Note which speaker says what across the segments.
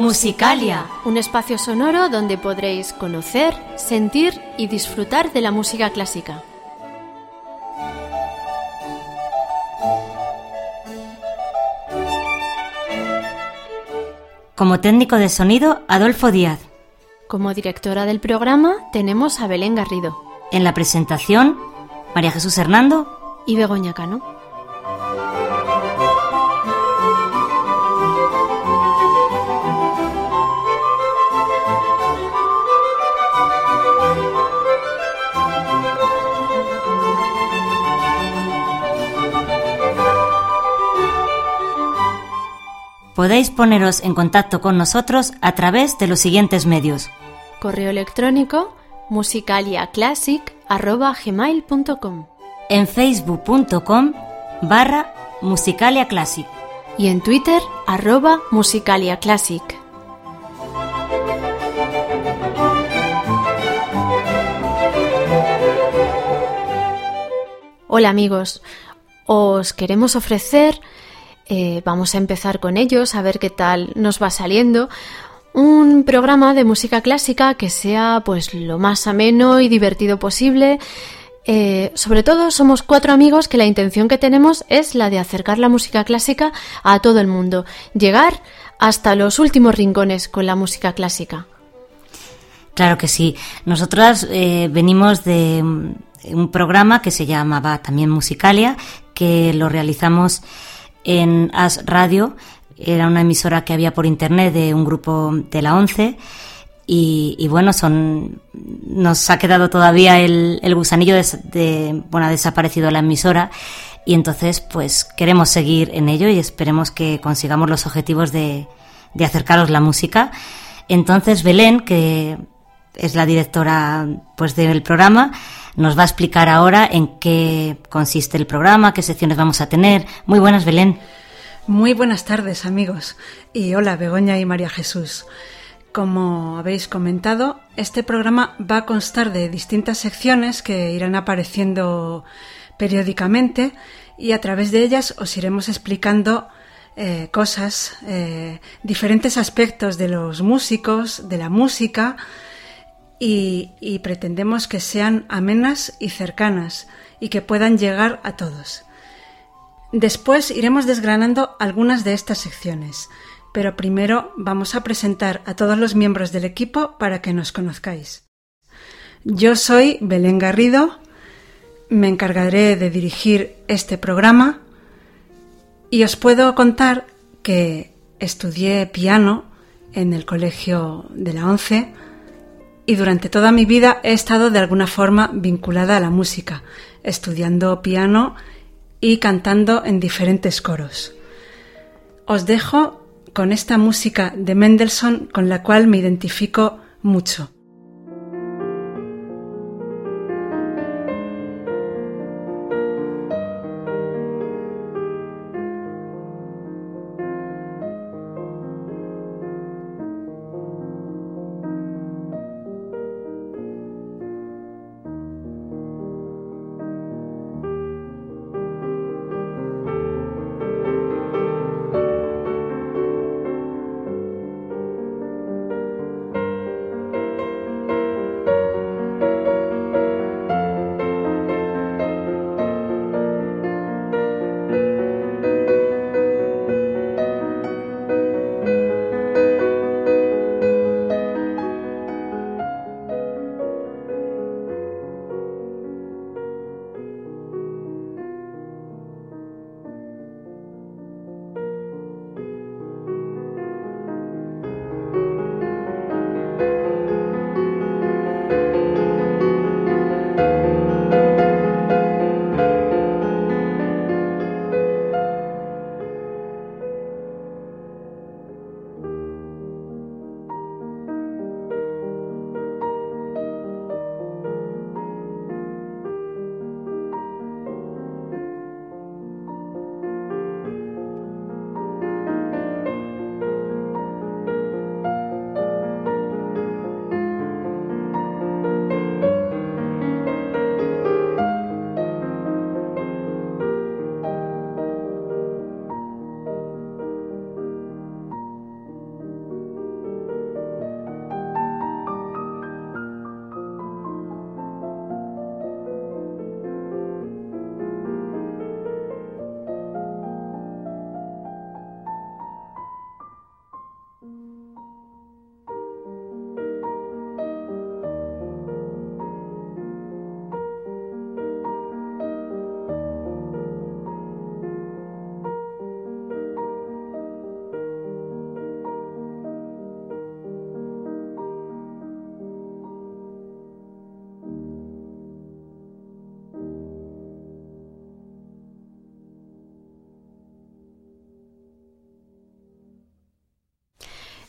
Speaker 1: Musicalia.
Speaker 2: un espacio sonoro donde podréis conocer, sentir y disfrutar de la música clásica.
Speaker 1: Como técnico de sonido, Adolfo Díaz.
Speaker 2: Como directora del programa tenemos a Belén Garrido
Speaker 1: En la presentación, María Jesús Hernando.
Speaker 2: y Begoña Cano.
Speaker 1: Podéis poneros en contacto con nosotros a través de los siguientes medios.
Speaker 2: Correo electrónico musicaliaclassic.gmail.com
Speaker 1: En facebook.com barra Musicalia Classic.
Speaker 2: y en Twitter arroba musicaliaclassic. Hola amigos, os queremos ofrecer, eh, vamos a empezar con ellos, a ver qué tal nos va saliendo, un programa de música clásica que sea pues lo más ameno y divertido posible. Eh, sobre todo somos cuatro amigos que la intención que tenemos es la de acercar la música clásica a todo el mundo, llegar hasta los últimos rincones con la música clásica.
Speaker 1: Claro que sí. Nosotras eh, venimos de un programa que se llamaba también Musicalia, que lo realizamos en As Radio. Era una emisora que había por internet de un grupo de la ONCE. Y, bueno, son, nos ha quedado todavía el, el gusanillo de, de- bueno, ha desaparecido la emisora. Y entonces, pues queremos seguir en ello y esperemos que consigamos los objetivos de, de acercaros la música. Entonces, Belén, que es la directora pues del programa, nos va a explicar ahora en qué consiste el programa, qué secciones vamos a tener. Muy buenas, Belén.
Speaker 3: Muy buenas tardes amigos y hola Begoña y María Jesús. Como habéis comentado, este programa va a constar de distintas secciones que irán apareciendo periódicamente y a través de ellas os iremos explicando eh, cosas, eh, diferentes aspectos de los músicos, de la música y, pretendemos que sean amenas y cercanas y que puedan llegar a todos. Después iremos desgranando algunas de estas secciones, pero primero vamos a presentar a todos los miembros del equipo para que nos conozcáis. Yo soy Belén Garrido, me encargaré de dirigir este programa y os puedo contar que estudié piano en el colegio de la ONCE y durante toda mi vida he estado de alguna forma vinculada a la música, estudiando piano y cantando en diferentes coros. Os dejo con esta música de Mendelssohn con la cual me identifico mucho.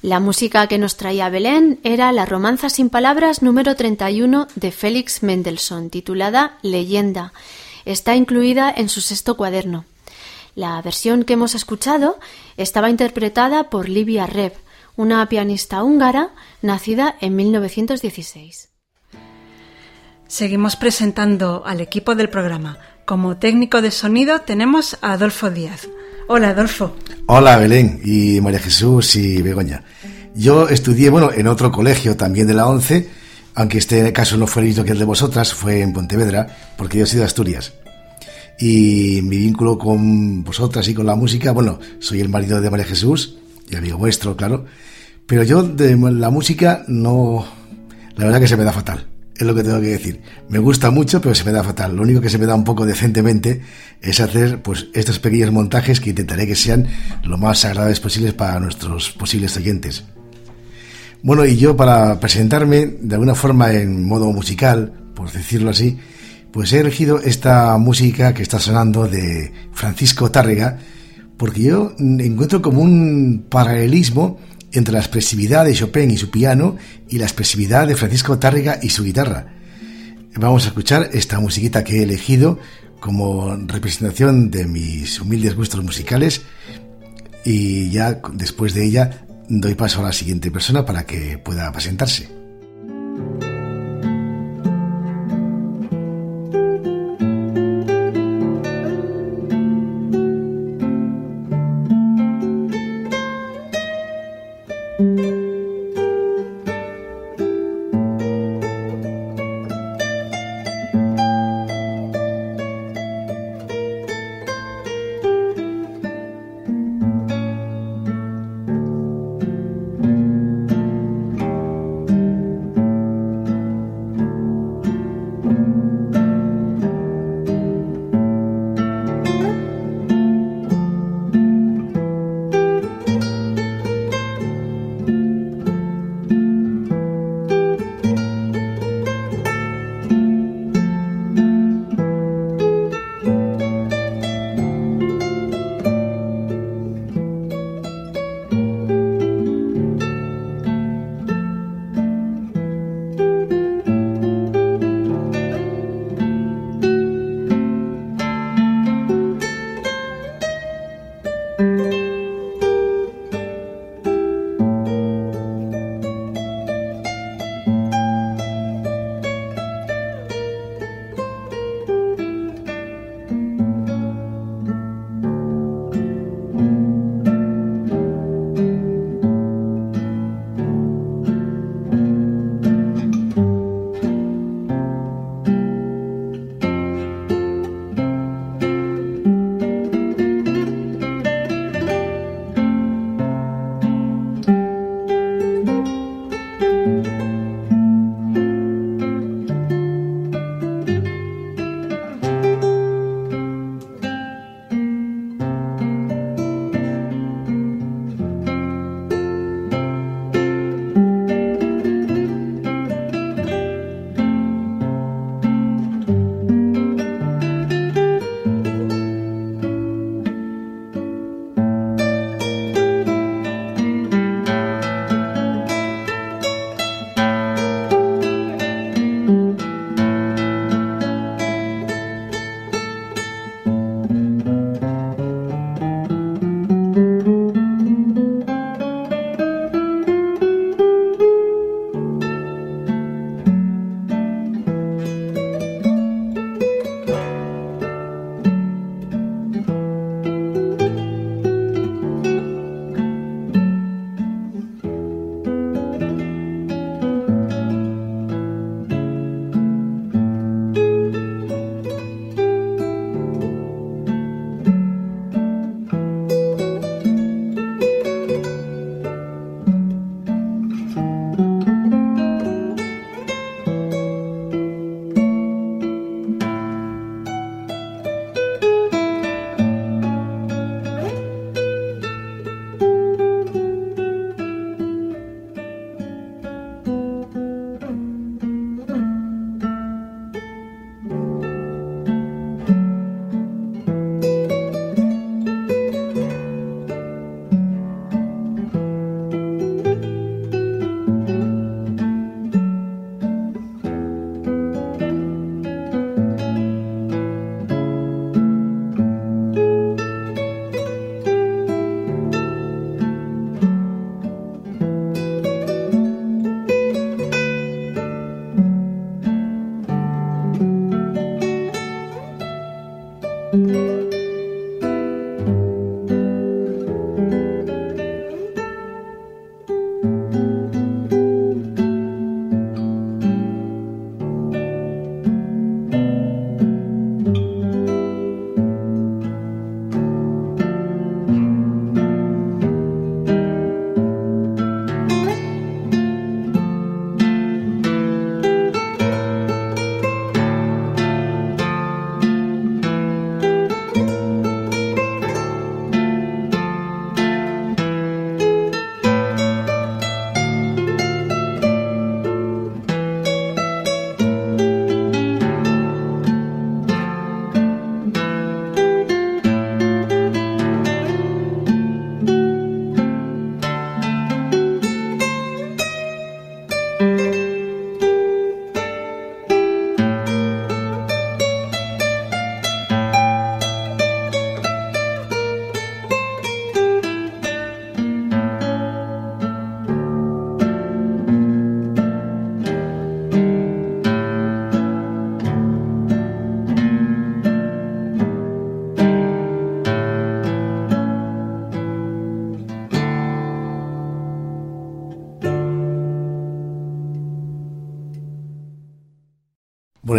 Speaker 2: La música que nos traía Belén era la Romanza sin Palabras número 31 de Félix Mendelssohn, titulada Leyenda. Está incluida en su sexto cuaderno. La versión que hemos escuchado estaba interpretada por Livia Reb, una pianista húngara nacida en 1916.
Speaker 3: Seguimos presentando al equipo del programa. Como técnico de sonido tenemos a Adolfo Díaz. Hola, Adolfo.
Speaker 4: Hola, Belén y María Jesús y Begoña. Yo estudié, bueno, en otro colegio también de la ONCE, aunque este caso no fue el mismo que el de vosotras, fue en Pontevedra, porque yo he sido de Asturias. Y mi vínculo con vosotras y con la música, bueno, soy el marido de María Jesús y amigo vuestro, claro. Pero yo de la música no, la verdad que se me da fatal es lo que tengo que decir. Me gusta mucho, pero se me da fatal. Lo único que se me da un poco decentemente es hacer pues estos pequeños montajes que intentaré que sean lo más agradables posibles para nuestros posibles oyentes. Bueno, y yo para presentarme de alguna forma en modo musical, por decirlo así, pues he elegido esta música que está sonando de Francisco Tárrega, porque yo encuentro como un paralelismo entre la expresividad de Chopin y su piano y la expresividad de Francisco Tárrega y su guitarra. Vamos a escuchar esta musiquita que he elegido como representación de mis humildes gustos musicales y ya después de ella doy paso a la siguiente persona para que pueda presentarse.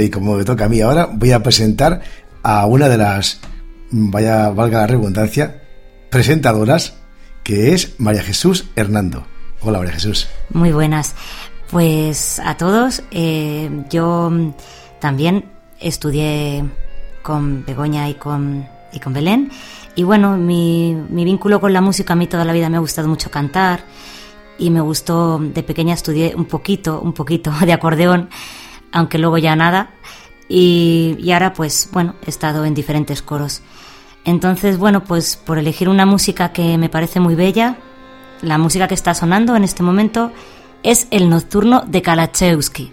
Speaker 4: Y como me toca a mí ahora, voy a presentar a una de las, vaya, valga la redundancia, presentadoras, que es María Jesús Hernando. Hola, María Jesús.
Speaker 1: Muy buenas. Pues a todos, eh, yo también estudié con Begoña y con, y con Belén. Y bueno, mi, mi vínculo con la música a mí toda la vida me ha gustado mucho cantar y me gustó, de pequeña estudié un poquito, un poquito de acordeón, aunque luego ya nada. Y, ahora pues bueno, he estado en diferentes coros. Entonces, bueno, pues por elegir una música que me parece muy bella, la música que está sonando en este momento es el nocturno de Kalachewski.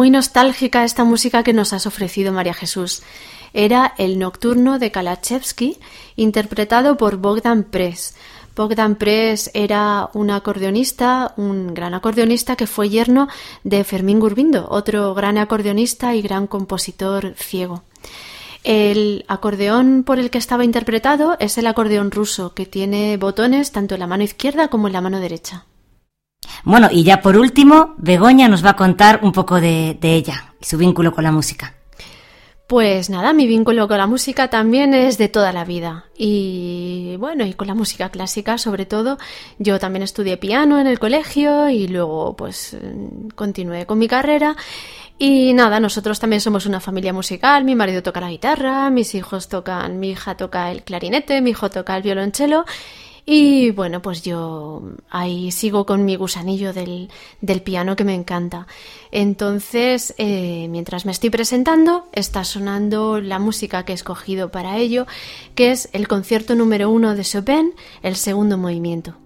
Speaker 2: Muy nostálgica esta música que nos has ofrecido, María Jesús. Era el Nocturno de Kalachevsky, interpretado por Bogdan Press. Bogdan Press era un acordeonista, un gran acordeonista que fue yerno de Fermín Gurbindo, otro gran acordeonista y gran compositor ciego. El acordeón por el que estaba interpretado es el acordeón ruso, que tiene botones tanto en la mano izquierda como en la mano derecha.
Speaker 1: Bueno, y ya por último, Begoña nos va a contar un poco de, de ella y su vínculo con la música.
Speaker 2: Pues nada, mi vínculo con la música también es de toda la vida. Y bueno, y con la música clásica sobre todo. Yo también estudié piano en el colegio y luego pues continué con mi carrera. Y nada, nosotros también somos una familia musical. Mi marido toca la guitarra, mis hijos tocan, mi hija toca el clarinete, mi hijo toca el violonchelo. Y bueno, pues yo ahí sigo con mi gusanillo del, del piano que me encanta. Entonces, eh, mientras me estoy presentando, está sonando la música que he escogido para ello, que es el concierto número uno de Chopin, el segundo movimiento.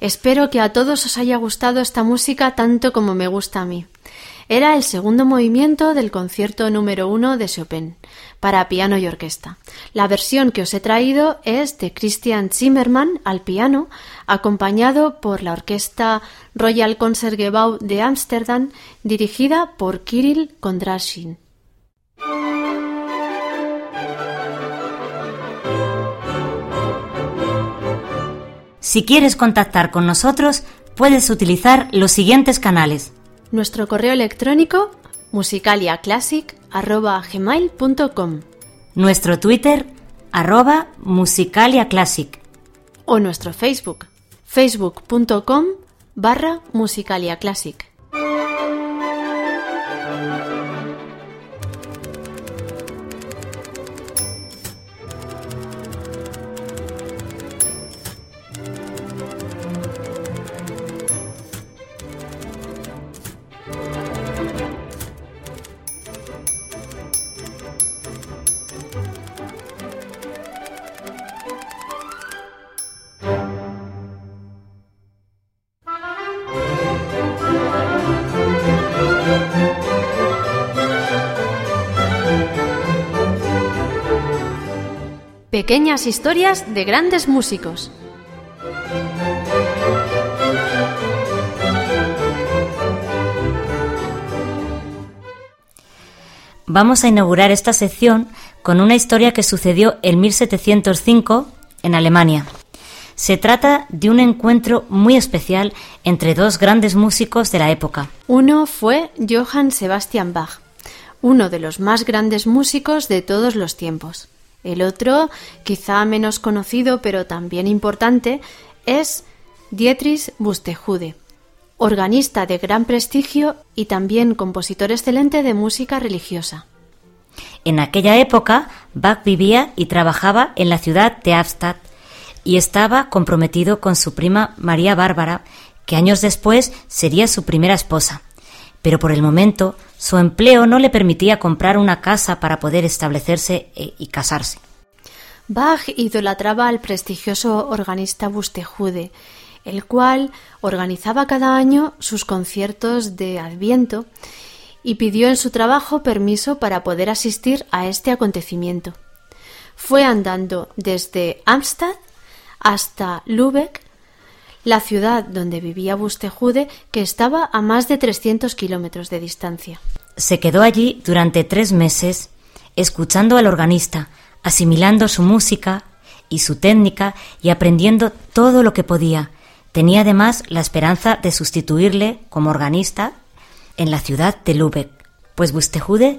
Speaker 2: Espero que a todos os haya gustado esta música tanto como me gusta a mí. Era el segundo movimiento del concierto número uno de Chopin, para piano y orquesta. La versión que os he traído es de Christian Zimmermann al piano, acompañado por la orquesta Royal Concertgebouw de Ámsterdam, dirigida por Kirill Kondrashin.
Speaker 1: Si quieres contactar con nosotros, puedes utilizar los siguientes canales.
Speaker 2: Nuestro correo electrónico musicaliaclassic.gmail.com
Speaker 1: Nuestro Twitter, arroba musicaliaclassic.
Speaker 2: o nuestro Facebook facebook.com barra musicaliaclassic. Pequeñas historias de grandes músicos.
Speaker 1: Vamos a inaugurar esta sección con una historia que sucedió en 1705 en Alemania. Se trata de un encuentro muy especial entre dos grandes músicos de la época.
Speaker 2: Uno fue Johann Sebastian Bach, uno de los más grandes músicos de todos los tiempos. El otro, quizá menos conocido pero también importante, es Dietrich Buxtehude, organista de gran prestigio y también compositor excelente de música religiosa.
Speaker 1: En aquella época, Bach vivía y trabajaba en la ciudad de Abstadt y estaba comprometido con su prima María Bárbara, que años después sería su primera esposa. Pero por el momento, su empleo no le permitía comprar una casa para poder establecerse eh, y casarse.
Speaker 2: Bach idolatraba al prestigioso organista Buxtehude, el cual organizaba cada año sus conciertos de Adviento y pidió en su trabajo permiso para poder asistir a este acontecimiento. Fue andando desde Amstad hasta Lübeck, la ciudad donde vivía Buxtehude, que estaba a más de 300 kilómetros de distancia.
Speaker 1: Se quedó allí durante tres meses, escuchando al organista, asimilando su música y su técnica y aprendiendo todo lo que podía. Tenía además la esperanza de sustituirle como organista en la ciudad de Lübeck, pues Buxtehude tenía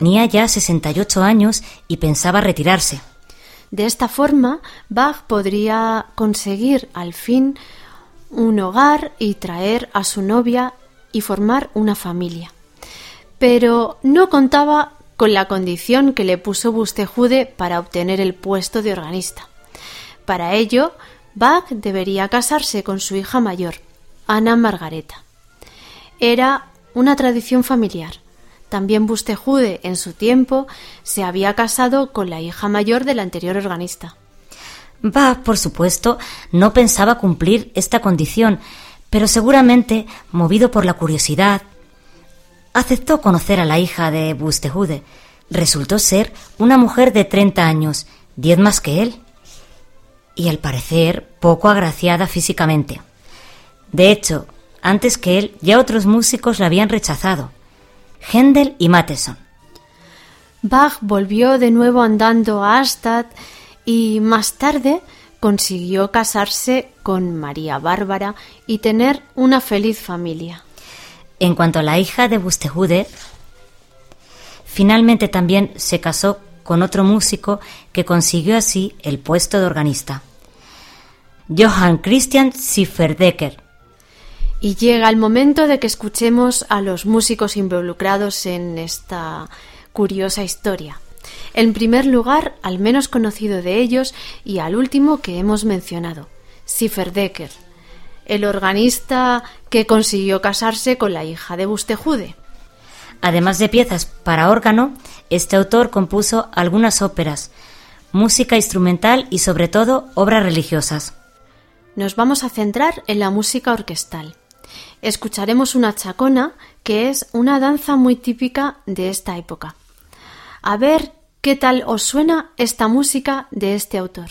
Speaker 1: Ya 68 años y pensaba retirarse.
Speaker 2: De esta forma, Bach podría conseguir al fin un hogar y traer a su novia y formar una familia. Pero no contaba con la condición que le puso Buxtehude para obtener el puesto de organista. Para ello, Bach debería casarse con su hija mayor, Ana Margareta. Era una tradición familiar. También Buxtehude, en su tiempo, se había casado con la hija mayor del anterior organista.
Speaker 1: Bach, por supuesto, no pensaba cumplir esta condición, pero seguramente, movido por la curiosidad, aceptó conocer a la hija de y al parecer poco agraciada físicamente. De hecho, antes que él, ya otros músicos la habían rechazado, Händel y Matheson.
Speaker 2: Bach volvió de nuevo andando a Astad y más tarde consiguió casarse con María Bárbara y tener una feliz familia.
Speaker 1: En cuanto a la hija de Bustehude, finalmente también se casó con otro músico que consiguió así el puesto de organista, Johann Christian Schifferdecker.
Speaker 2: Y llega el momento de que escuchemos a los músicos involucrados en esta curiosa historia. En primer lugar, al menos conocido de ellos y al último que hemos mencionado, Schifferdecker, el organista que consiguió casarse con la hija de Bustejude.
Speaker 1: Además de piezas para órgano, este autor compuso algunas óperas, música instrumental y sobre todo obras religiosas.
Speaker 2: Nos vamos a centrar en la música orquestal. Escucharemos una chacona, que es una danza muy típica de esta época. A ver qué tal os suena esta música de este autor.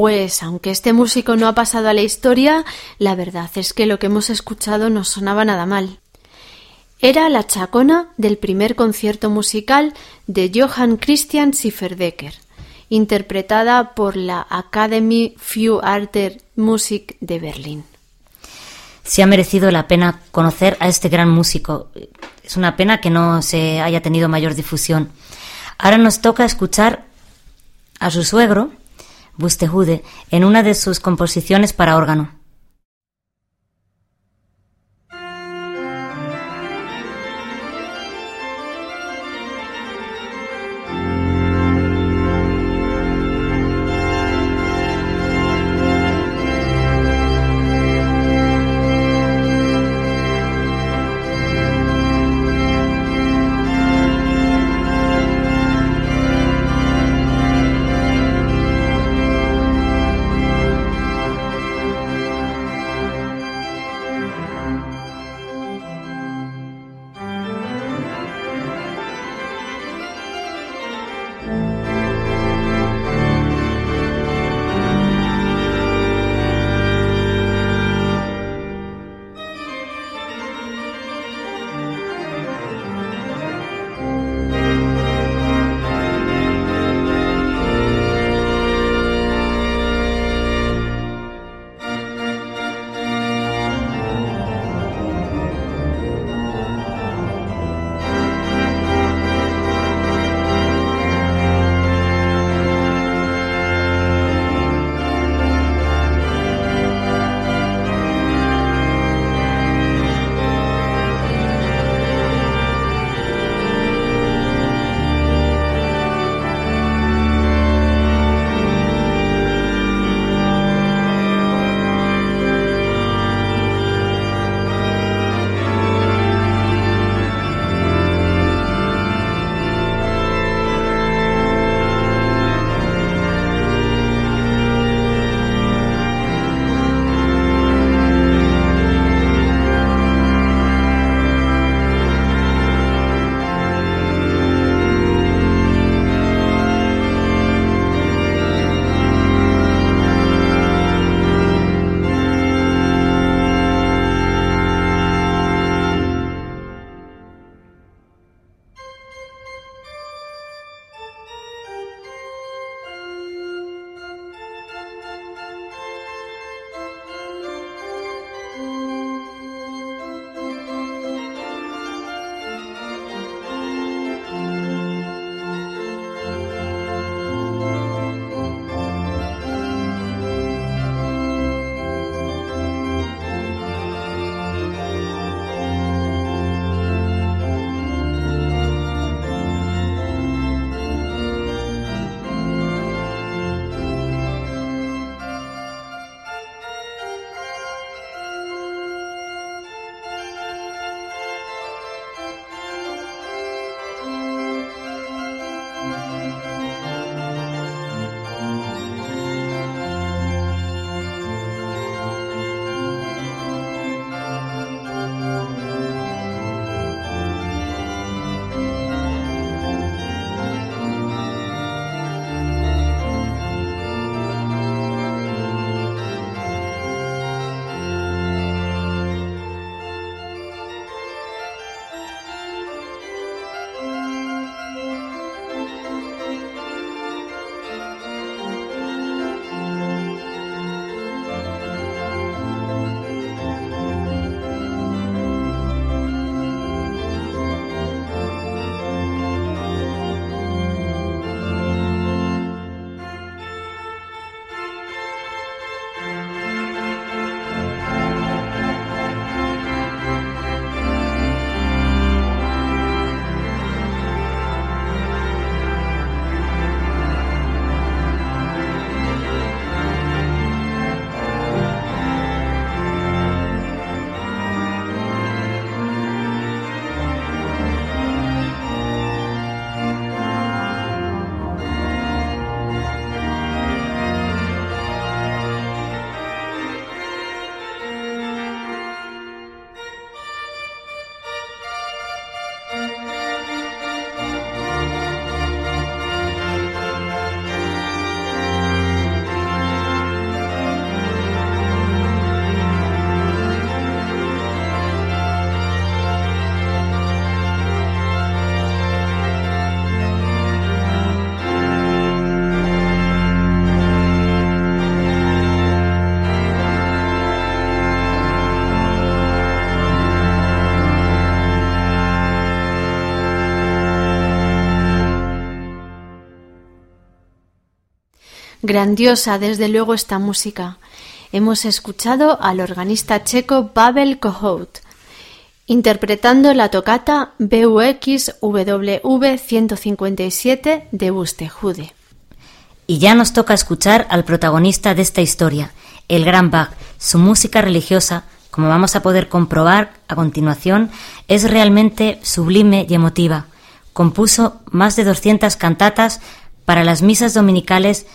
Speaker 2: Pues aunque este músico no ha pasado a la historia, la verdad es que lo que hemos escuchado no sonaba nada mal. Era la chacona del primer concierto musical de Johann Christian Schifferdecker interpretada por la Academy für Arte Musik de Berlín.
Speaker 1: Se ha merecido la pena conocer a este gran músico. Es una pena que no se haya tenido mayor difusión. Ahora nos toca escuchar a su suegro, Bustejude, en una de sus composiciones para órgano.
Speaker 2: Grandiosa, desde luego, esta música. Hemos escuchado al organista checo Pavel Kohout, interpretando la tocata BUX WV 157 de Bustejude.
Speaker 1: Y ya nos toca escuchar al protagonista de esta historia, el Gran Bach. Su música religiosa, como vamos a poder comprobar a continuación, es realmente sublime y emotiva. Compuso más de 200 cantatas para las misas dominicales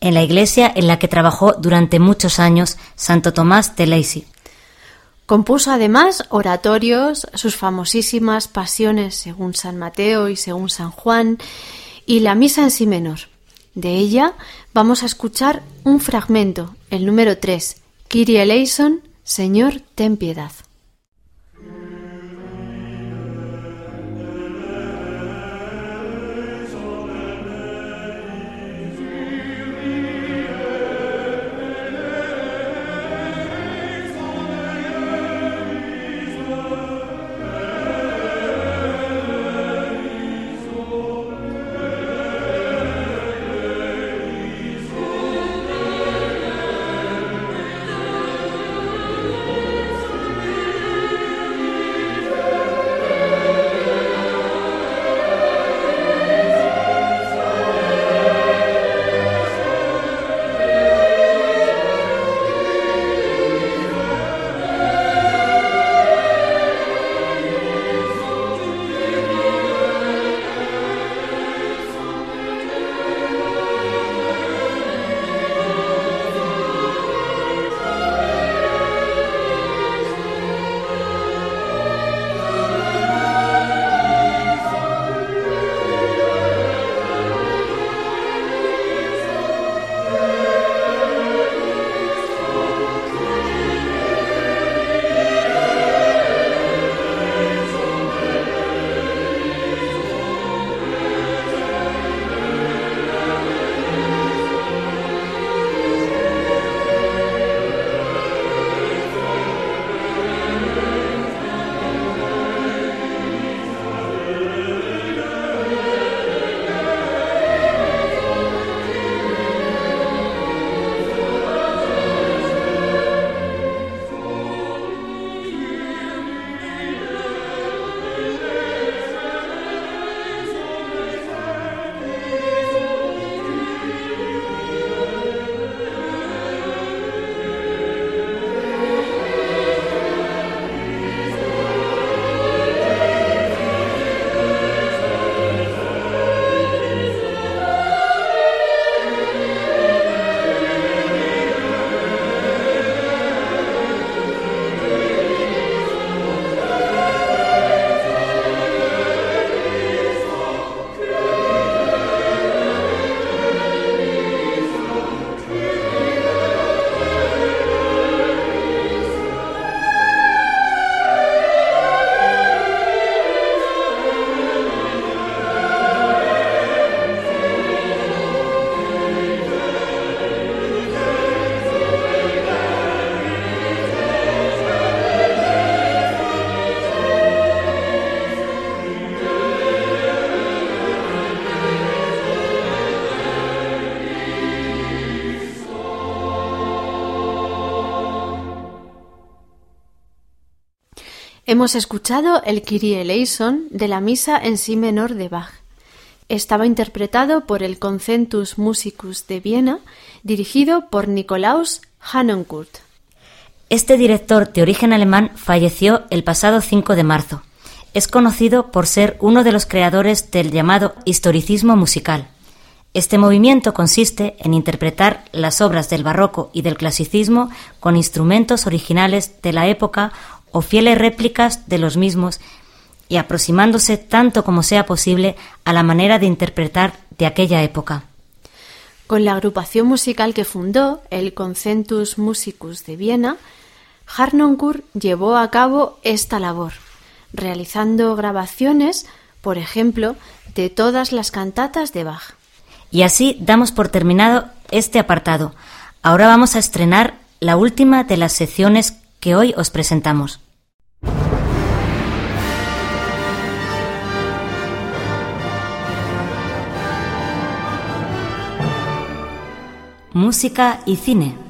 Speaker 1: en la iglesia en la que trabajó durante muchos años Santo Tomás de Lacey.
Speaker 2: Compuso además oratorios, sus famosísimas pasiones según San Mateo y según San Juan y la misa en sí menor. De ella vamos a escuchar un fragmento, el número 3, Kyrie eleison, Señor, ten piedad. Hemos escuchado el Kyrie eleison de la misa en si menor de Bach. Estaba interpretado por el Concentus Musicus de Viena, dirigido por Nikolaus Hannenkurt.
Speaker 1: Este director de origen alemán falleció el pasado 5 de marzo. Es conocido por ser uno de los creadores del llamado historicismo musical. Este movimiento consiste en interpretar las obras del barroco y del clasicismo con instrumentos originales de la época o fieles réplicas de los mismos y aproximándose tanto como sea posible a la manera de interpretar de aquella época.
Speaker 2: Con la agrupación musical que fundó, el Concentus Musicus de Viena, Harnoncourt llevó a cabo esta labor, realizando grabaciones, por ejemplo, de todas las cantatas de Bach.
Speaker 1: Y así damos por terminado este apartado. Ahora vamos a estrenar la última de las secciones que hoy os presentamos. música y cine.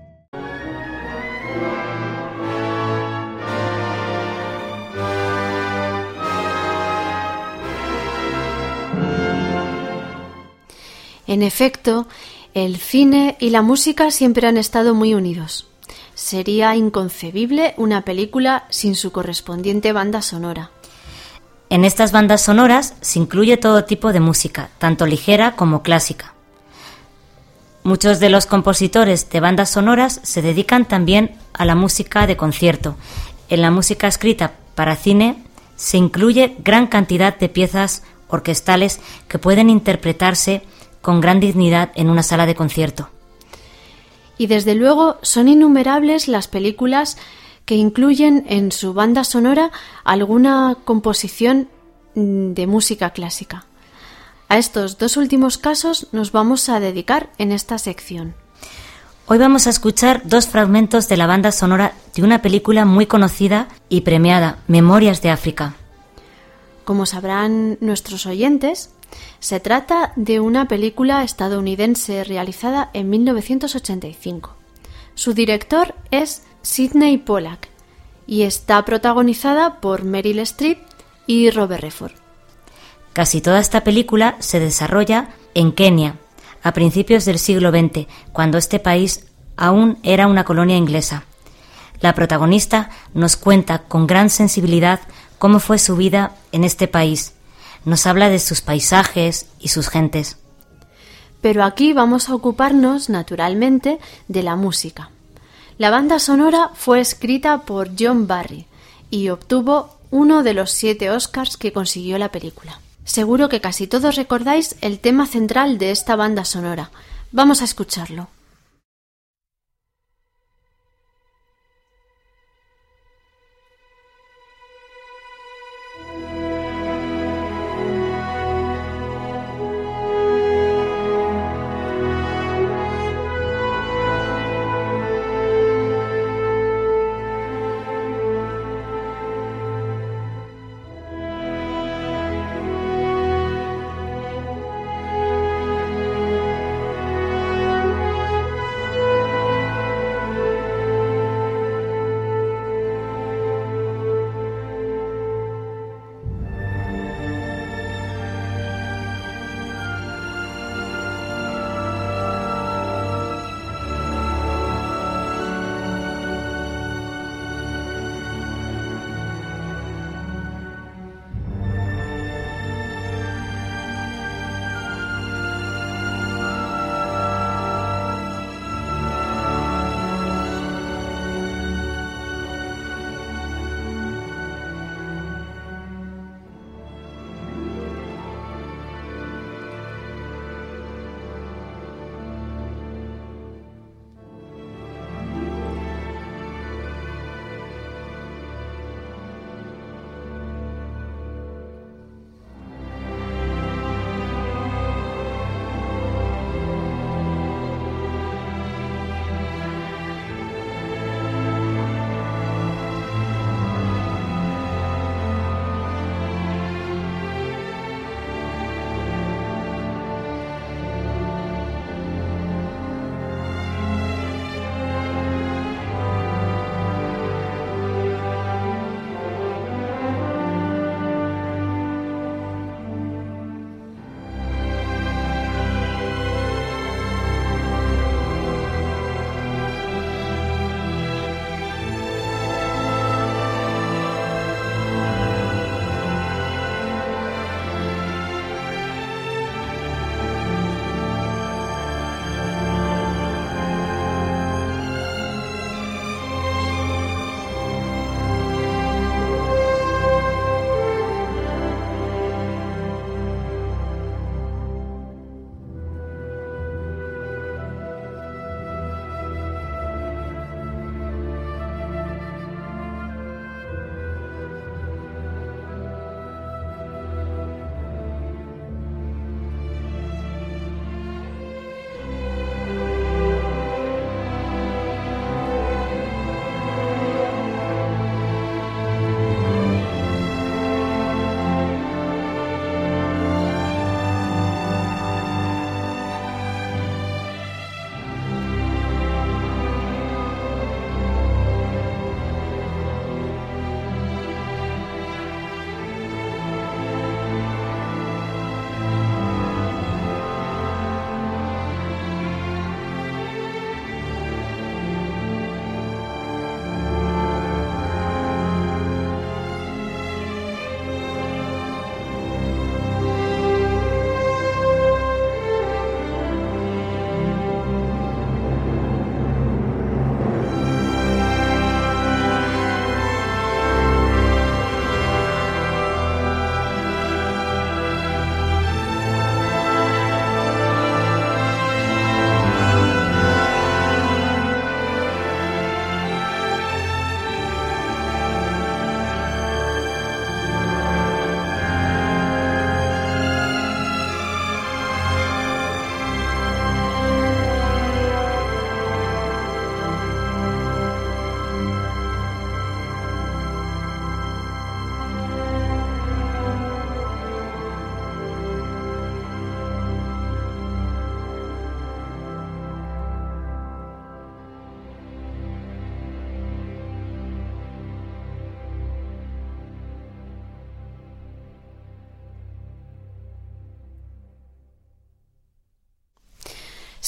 Speaker 2: En efecto, el cine y la música siempre han estado muy unidos. Sería inconcebible una película sin su correspondiente banda sonora.
Speaker 1: En estas bandas sonoras se incluye todo tipo de música, tanto ligera como clásica. Muchos de los compositores de bandas sonoras se dedican también a la música de concierto. En la música escrita para cine se incluye gran cantidad de piezas orquestales que pueden interpretarse con gran dignidad en una sala de concierto.
Speaker 2: Y desde luego son innumerables las películas que incluyen en su banda sonora alguna composición mm, de música clásica. A estos dos últimos casos nos vamos a dedicar en esta sección.
Speaker 1: Hoy vamos a escuchar dos fragmentos de la banda sonora de una película muy conocida y premiada, Memorias de África.
Speaker 2: Como sabrán nuestros oyentes, se trata de una película estadounidense realizada en 1985. Su director es Sidney Pollack y está protagonizada por Meryl Streep y Robert Redford.
Speaker 1: Casi toda esta película se desarrolla en Kenia, a principios del siglo XX, cuando este país aún era una colonia inglesa. La protagonista nos cuenta con gran sensibilidad cómo fue su vida en este país. Nos habla de sus paisajes y sus gentes.
Speaker 2: Pero aquí vamos a ocuparnos, naturalmente, de la música. La banda sonora fue escrita por John Barry y obtuvo uno de los siete Oscars que consiguió la película. Seguro que casi todos recordáis el tema central de esta banda sonora. Vamos a escucharlo.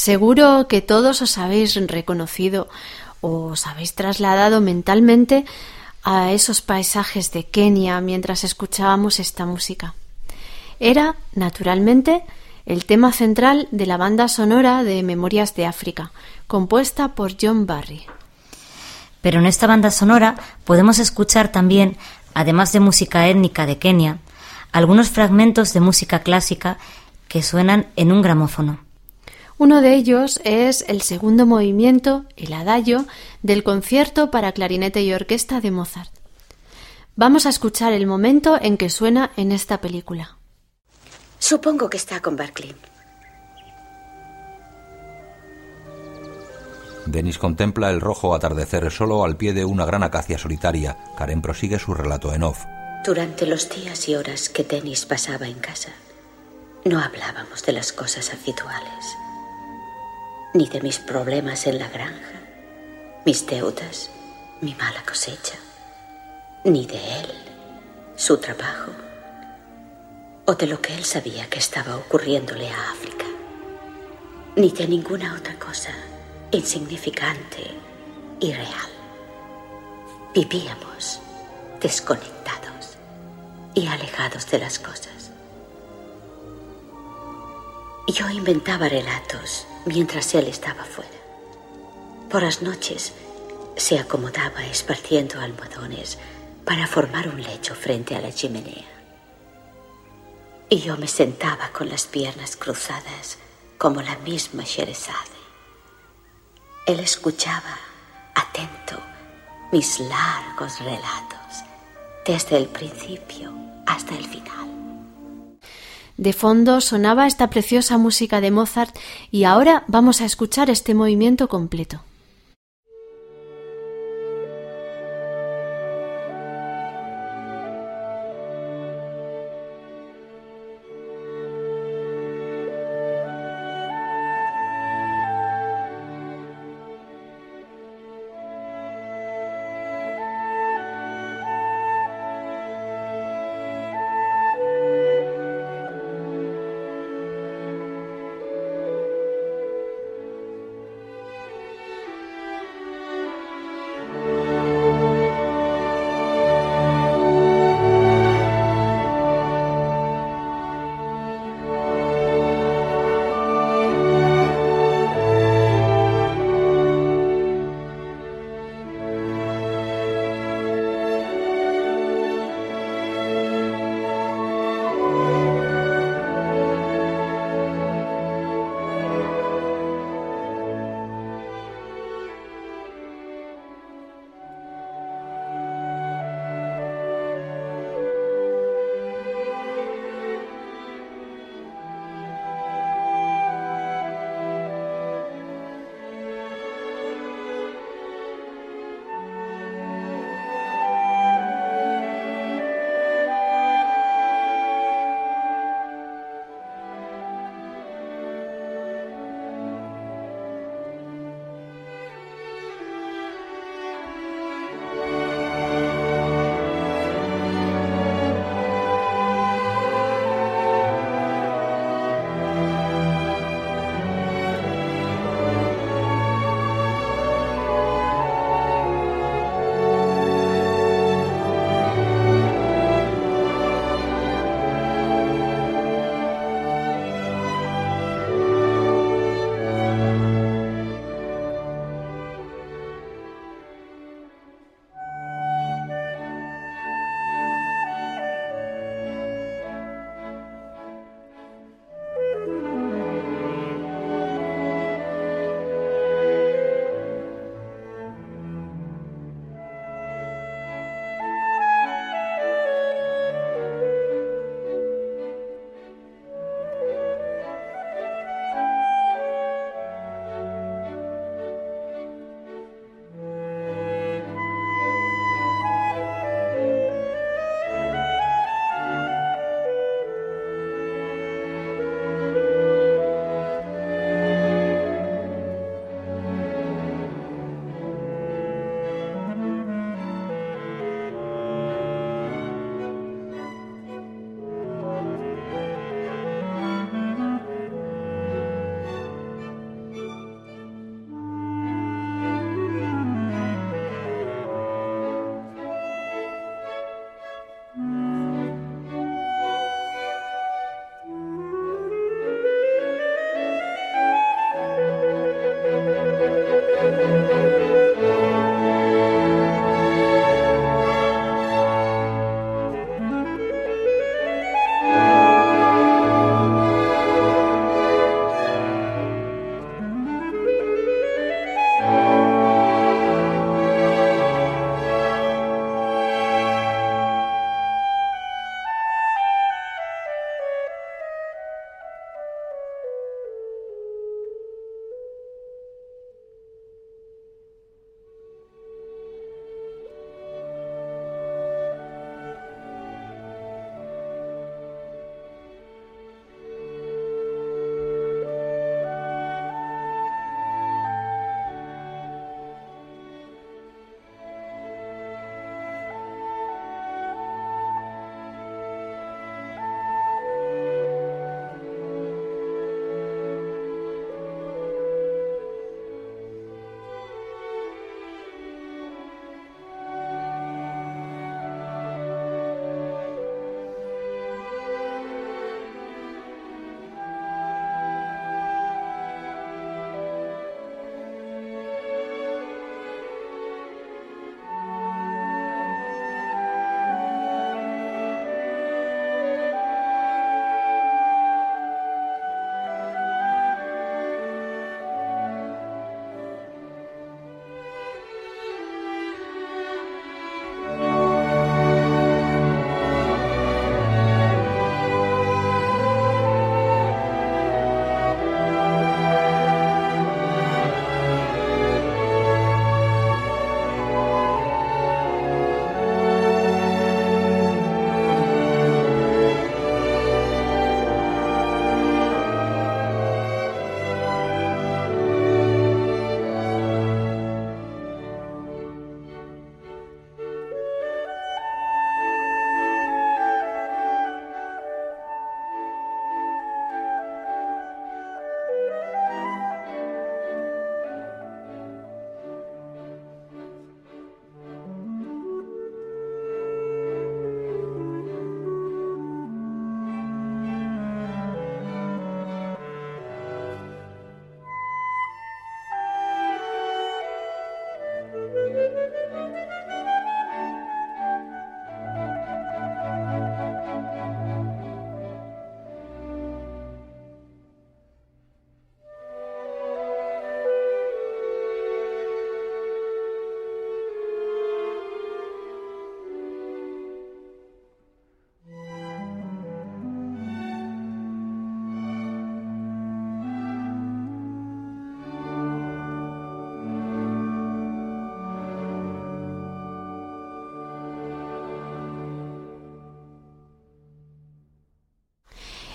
Speaker 2: Seguro que todos os habéis reconocido o os habéis trasladado mentalmente a esos paisajes de Kenia mientras escuchábamos esta música. Era, naturalmente, el tema central de la banda sonora de Memorias de África, compuesta por John Barry.
Speaker 1: Pero en esta banda sonora podemos escuchar también, además de música étnica de Kenia, algunos fragmentos de música clásica que suenan en un gramófono.
Speaker 2: Uno de ellos es el segundo movimiento, el adagio, del concierto para clarinete y orquesta de Mozart. Vamos a escuchar el momento en que suena en esta película.
Speaker 5: Supongo que está con Berkeley.
Speaker 6: Denis contempla el rojo atardecer solo al pie de una gran acacia solitaria. Karen prosigue su relato en off.
Speaker 5: Durante los días y horas que Denis pasaba en casa, no hablábamos de las cosas habituales, ni de mis problemas en la granja, mis deudas, mi mala cosecha, ni de él, su trabajo, o de lo que él sabía que estaba ocurriéndole a África, ni de ninguna otra cosa insignificante y real. Vivíamos desconectados y alejados de las cosas. Yo inventaba relatos mientras él estaba fuera. Por las noches se acomodaba esparciendo almohadones para formar un lecho frente a la chimenea. Y yo me sentaba con las piernas cruzadas como la misma Sherezade. Él escuchaba, atento, mis largos relatos, desde el principio hasta el final.
Speaker 2: De fondo sonaba esta preciosa música de Mozart y ahora vamos a escuchar este movimiento completo.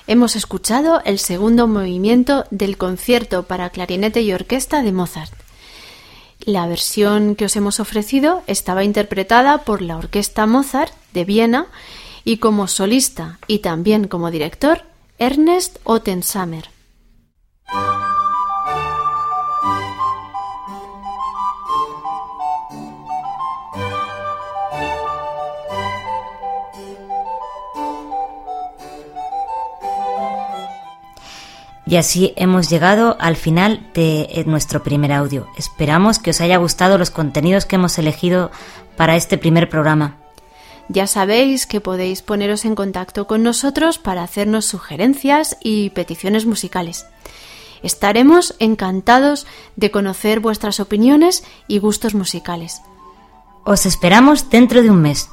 Speaker 2: Hemos escuchado el segundo movimiento del concierto para clarinete y orquesta de Mozart. La versión que os hemos ofrecido estaba interpretada por la Orquesta Mozart de Viena y como solista y también como director Ernest Ottensamer.
Speaker 1: Y así hemos llegado al final de eh, nuestro primer audio. Esperamos que os haya gustado los contenidos que hemos elegido para este primer programa.
Speaker 2: Ya sabéis que podéis poneros en contacto con nosotros para hacernos sugerencias y peticiones musicales. Estaremos encantados de conocer vuestras opiniones y gustos musicales.
Speaker 1: Os esperamos dentro de un mes.